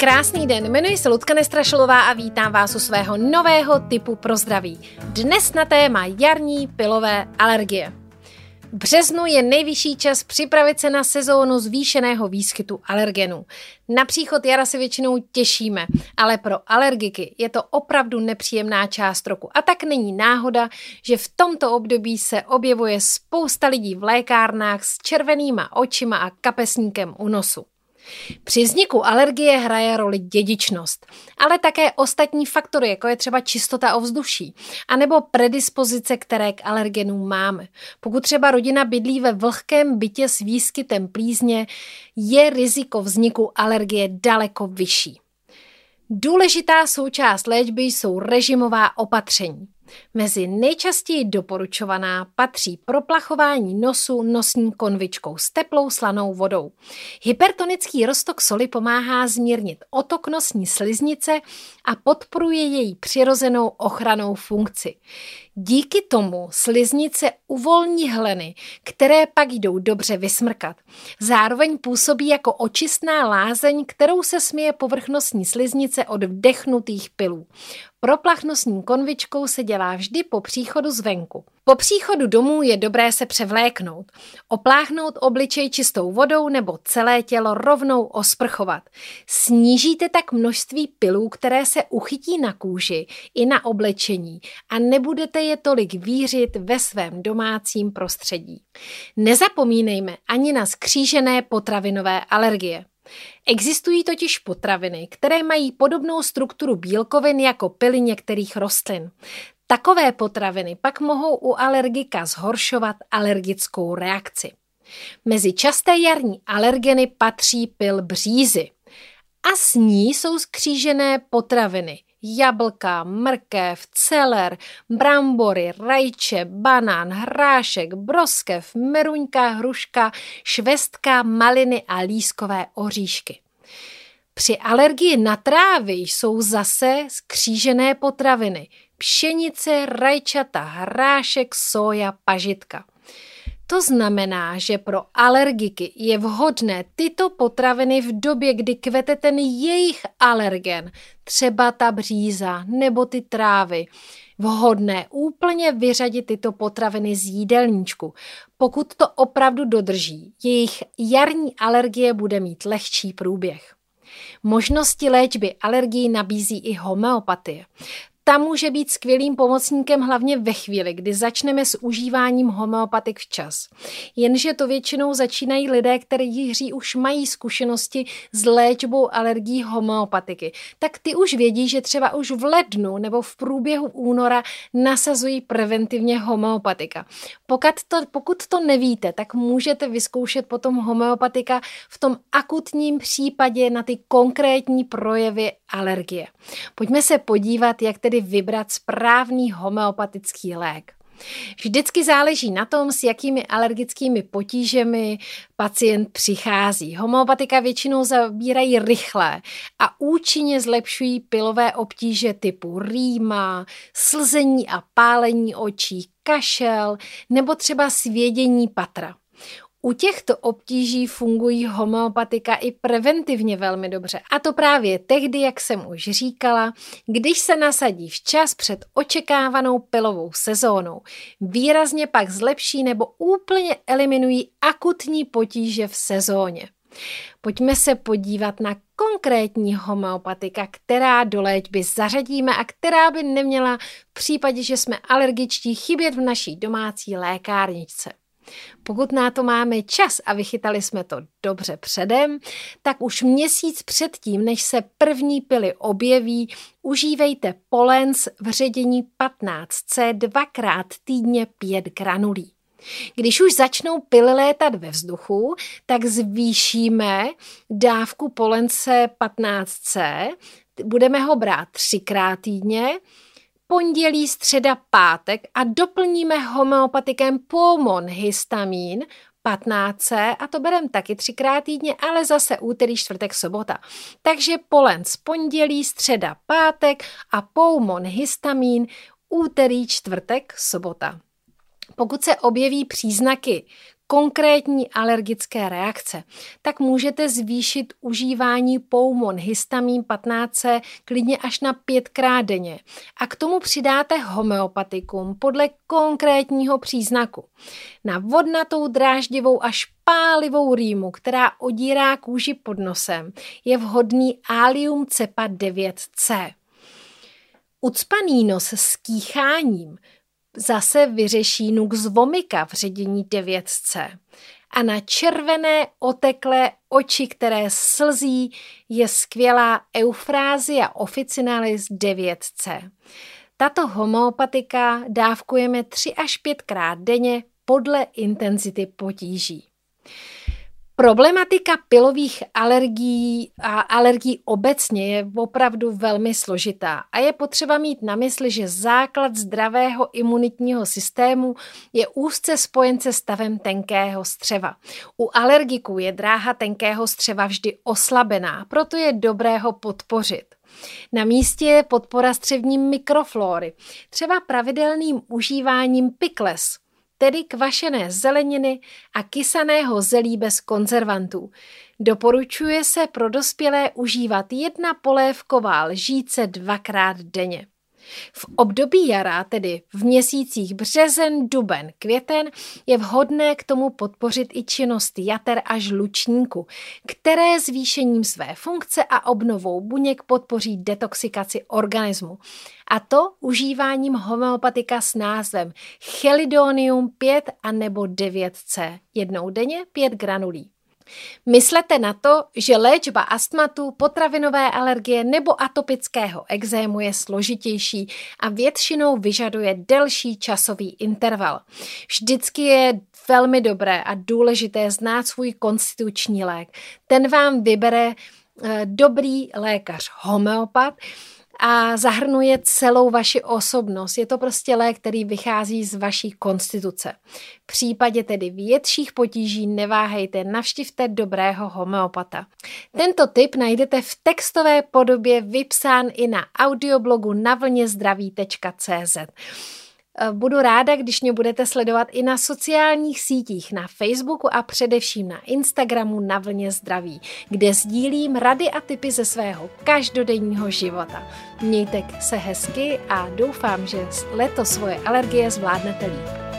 Krásný den, jmenuji se Ludka Nestrašilová a vítám vás u svého nového typu pro zdraví. Dnes na téma jarní pilové alergie. V březnu je nejvyšší čas připravit se na sezónu zvýšeného výskytu alergenů. Na příchod jara se většinou těšíme, ale pro alergiky je to opravdu nepříjemná část roku. A tak není náhoda, že v tomto období se objevuje spousta lidí v lékárnách s červenýma očima a kapesníkem u nosu. Při vzniku alergie hraje roli dědičnost, ale také ostatní faktory, jako je třeba čistota ovzduší, anebo predispozice, které k alergenům máme. Pokud třeba rodina bydlí ve vlhkém bytě s výskytem plízně, je riziko vzniku alergie daleko vyšší. Důležitá součást léčby jsou režimová opatření. Mezi nejčastěji doporučovaná patří proplachování nosu nosní konvičkou s teplou slanou vodou. Hypertonický roztok soli pomáhá zmírnit otok nosní sliznice a podporuje její přirozenou ochranou funkci. Díky tomu sliznice uvolní hleny, které pak jdou dobře vysmrkat. Zároveň působí jako očistná lázeň, kterou se směje povrchnostní sliznice od vdechnutých pilů. Proplachnosní konvičkou se dělá vždy po příchodu zvenku. Po příchodu domů je dobré se převléknout, opláchnout obličej čistou vodou nebo celé tělo rovnou osprchovat. Snížíte tak množství pilů, které se uchytí na kůži i na oblečení a nebudete je tolik vířit ve svém domácím prostředí. Nezapomínejme ani na skřížené potravinové alergie. Existují totiž potraviny, které mají podobnou strukturu bílkovin jako pily některých rostlin. Takové potraviny pak mohou u alergika zhoršovat alergickou reakci. Mezi časté jarní alergeny patří pil břízy. A s ní jsou skřížené potraviny – jablka, mrkev, celer, brambory, rajče, banán, hrášek, broskev, meruňka, hruška, švestka, maliny a lískové oříšky. Při alergii na trávy jsou zase skřížené potraviny. Pšenice, rajčata, hrášek, soja, pažitka. To znamená, že pro alergiky je vhodné tyto potraviny v době, kdy kvete ten jejich alergen, třeba ta bříza nebo ty trávy, vhodné úplně vyřadit tyto potraviny z jídelníčku. Pokud to opravdu dodrží, jejich jarní alergie bude mít lehčí průběh. Možnosti léčby alergií nabízí i homeopatie ta může být skvělým pomocníkem hlavně ve chvíli, kdy začneme s užíváním homeopatik včas. Jenže to většinou začínají lidé, kteří už mají zkušenosti s léčbou alergií homeopatiky. Tak ty už vědí, že třeba už v lednu nebo v průběhu února nasazují preventivně homeopatika. Pokud to, pokud to nevíte, tak můžete vyzkoušet potom homeopatika v tom akutním případě na ty konkrétní projevy alergie. Pojďme se podívat, jak tedy vybrat správný homeopatický lék. Vždycky záleží na tom, s jakými alergickými potížemi pacient přichází. Homeopatika většinou zabírají rychle a účinně zlepšují pilové obtíže typu rýma, slzení a pálení očí, kašel nebo třeba svědění patra. U těchto obtíží fungují homeopatika i preventivně velmi dobře. A to právě tehdy, jak jsem už říkala, když se nasadí včas před očekávanou pilovou sezónou. Výrazně pak zlepší nebo úplně eliminují akutní potíže v sezóně. Pojďme se podívat na konkrétní homeopatika, která do léčby zařadíme a která by neměla v případě, že jsme alergičtí, chybět v naší domácí lékárničce. Pokud na to máme čas a vychytali jsme to dobře předem, tak už měsíc předtím, než se první pily objeví, užívejte Polens v ředění 15C dvakrát týdně 5 granulí. Když už začnou pily létat ve vzduchu, tak zvýšíme dávku polence 15C, budeme ho brát třikrát týdně, pondělí, středa, pátek a doplníme homeopatikem pulmon histamin 15 a to bereme taky třikrát týdně, ale zase úterý, čtvrtek, sobota. Takže polen z pondělí, středa, pátek a poumon histamin úterý, čtvrtek, sobota. Pokud se objeví příznaky konkrétní alergické reakce, tak můžete zvýšit užívání poumon histamín 15 klidně až na pětkrát denně. A k tomu přidáte homeopatikum podle konkrétního příznaku. Na vodnatou, dráždivou až pálivou rýmu, která odírá kůži pod nosem, je vhodný Allium cepa 9C. Ucpaný nos s kýcháním zase vyřeší nux vomika v ředění 9C. A na červené oteklé oči, které slzí, je skvělá eufrázia officinalis 9C. Tato homeopatika dávkujeme 3 až 5 krát denně podle intenzity potíží. Problematika pilových alergií a alergií obecně je opravdu velmi složitá a je potřeba mít na mysli, že základ zdravého imunitního systému je úzce spojen se stavem tenkého střeva. U alergiků je dráha tenkého střeva vždy oslabená, proto je dobré ho podpořit. Na místě je podpora střevní mikroflóry, třeba pravidelným užíváním pikles – tedy kvašené zeleniny a kysaného zelí bez konzervantů. Doporučuje se pro dospělé užívat jedna polévková lžíce dvakrát denně. V období jara, tedy v měsících březen, duben, květen, je vhodné k tomu podpořit i činnost jater a žlučníku, které zvýšením své funkce a obnovou buněk podpoří detoxikaci organismu. A to užíváním homeopatika s názvem Chelidonium 5 a nebo 9C. Jednou denně 5 granulí. Myslete na to, že léčba astmatu, potravinové alergie nebo atopického exému je složitější a většinou vyžaduje delší časový interval. Vždycky je velmi dobré a důležité znát svůj konstituční lék. Ten vám vybere eh, dobrý lékař homeopat, a zahrnuje celou vaši osobnost. Je to prostě lék, který vychází z vaší konstituce. V případě tedy větších potíží neváhejte, navštivte dobrého homeopata. Tento tip najdete v textové podobě vypsán i na audioblogu na. Eh, budu ráda, když mě budete sledovat i na sociálních sítích, na Facebooku a především na Instagramu na vlně zdraví, kde sdílím rady a typy ze svého každodenního života. Mějte se hezky a doufám, že letos svoje alergie zvládnete líp.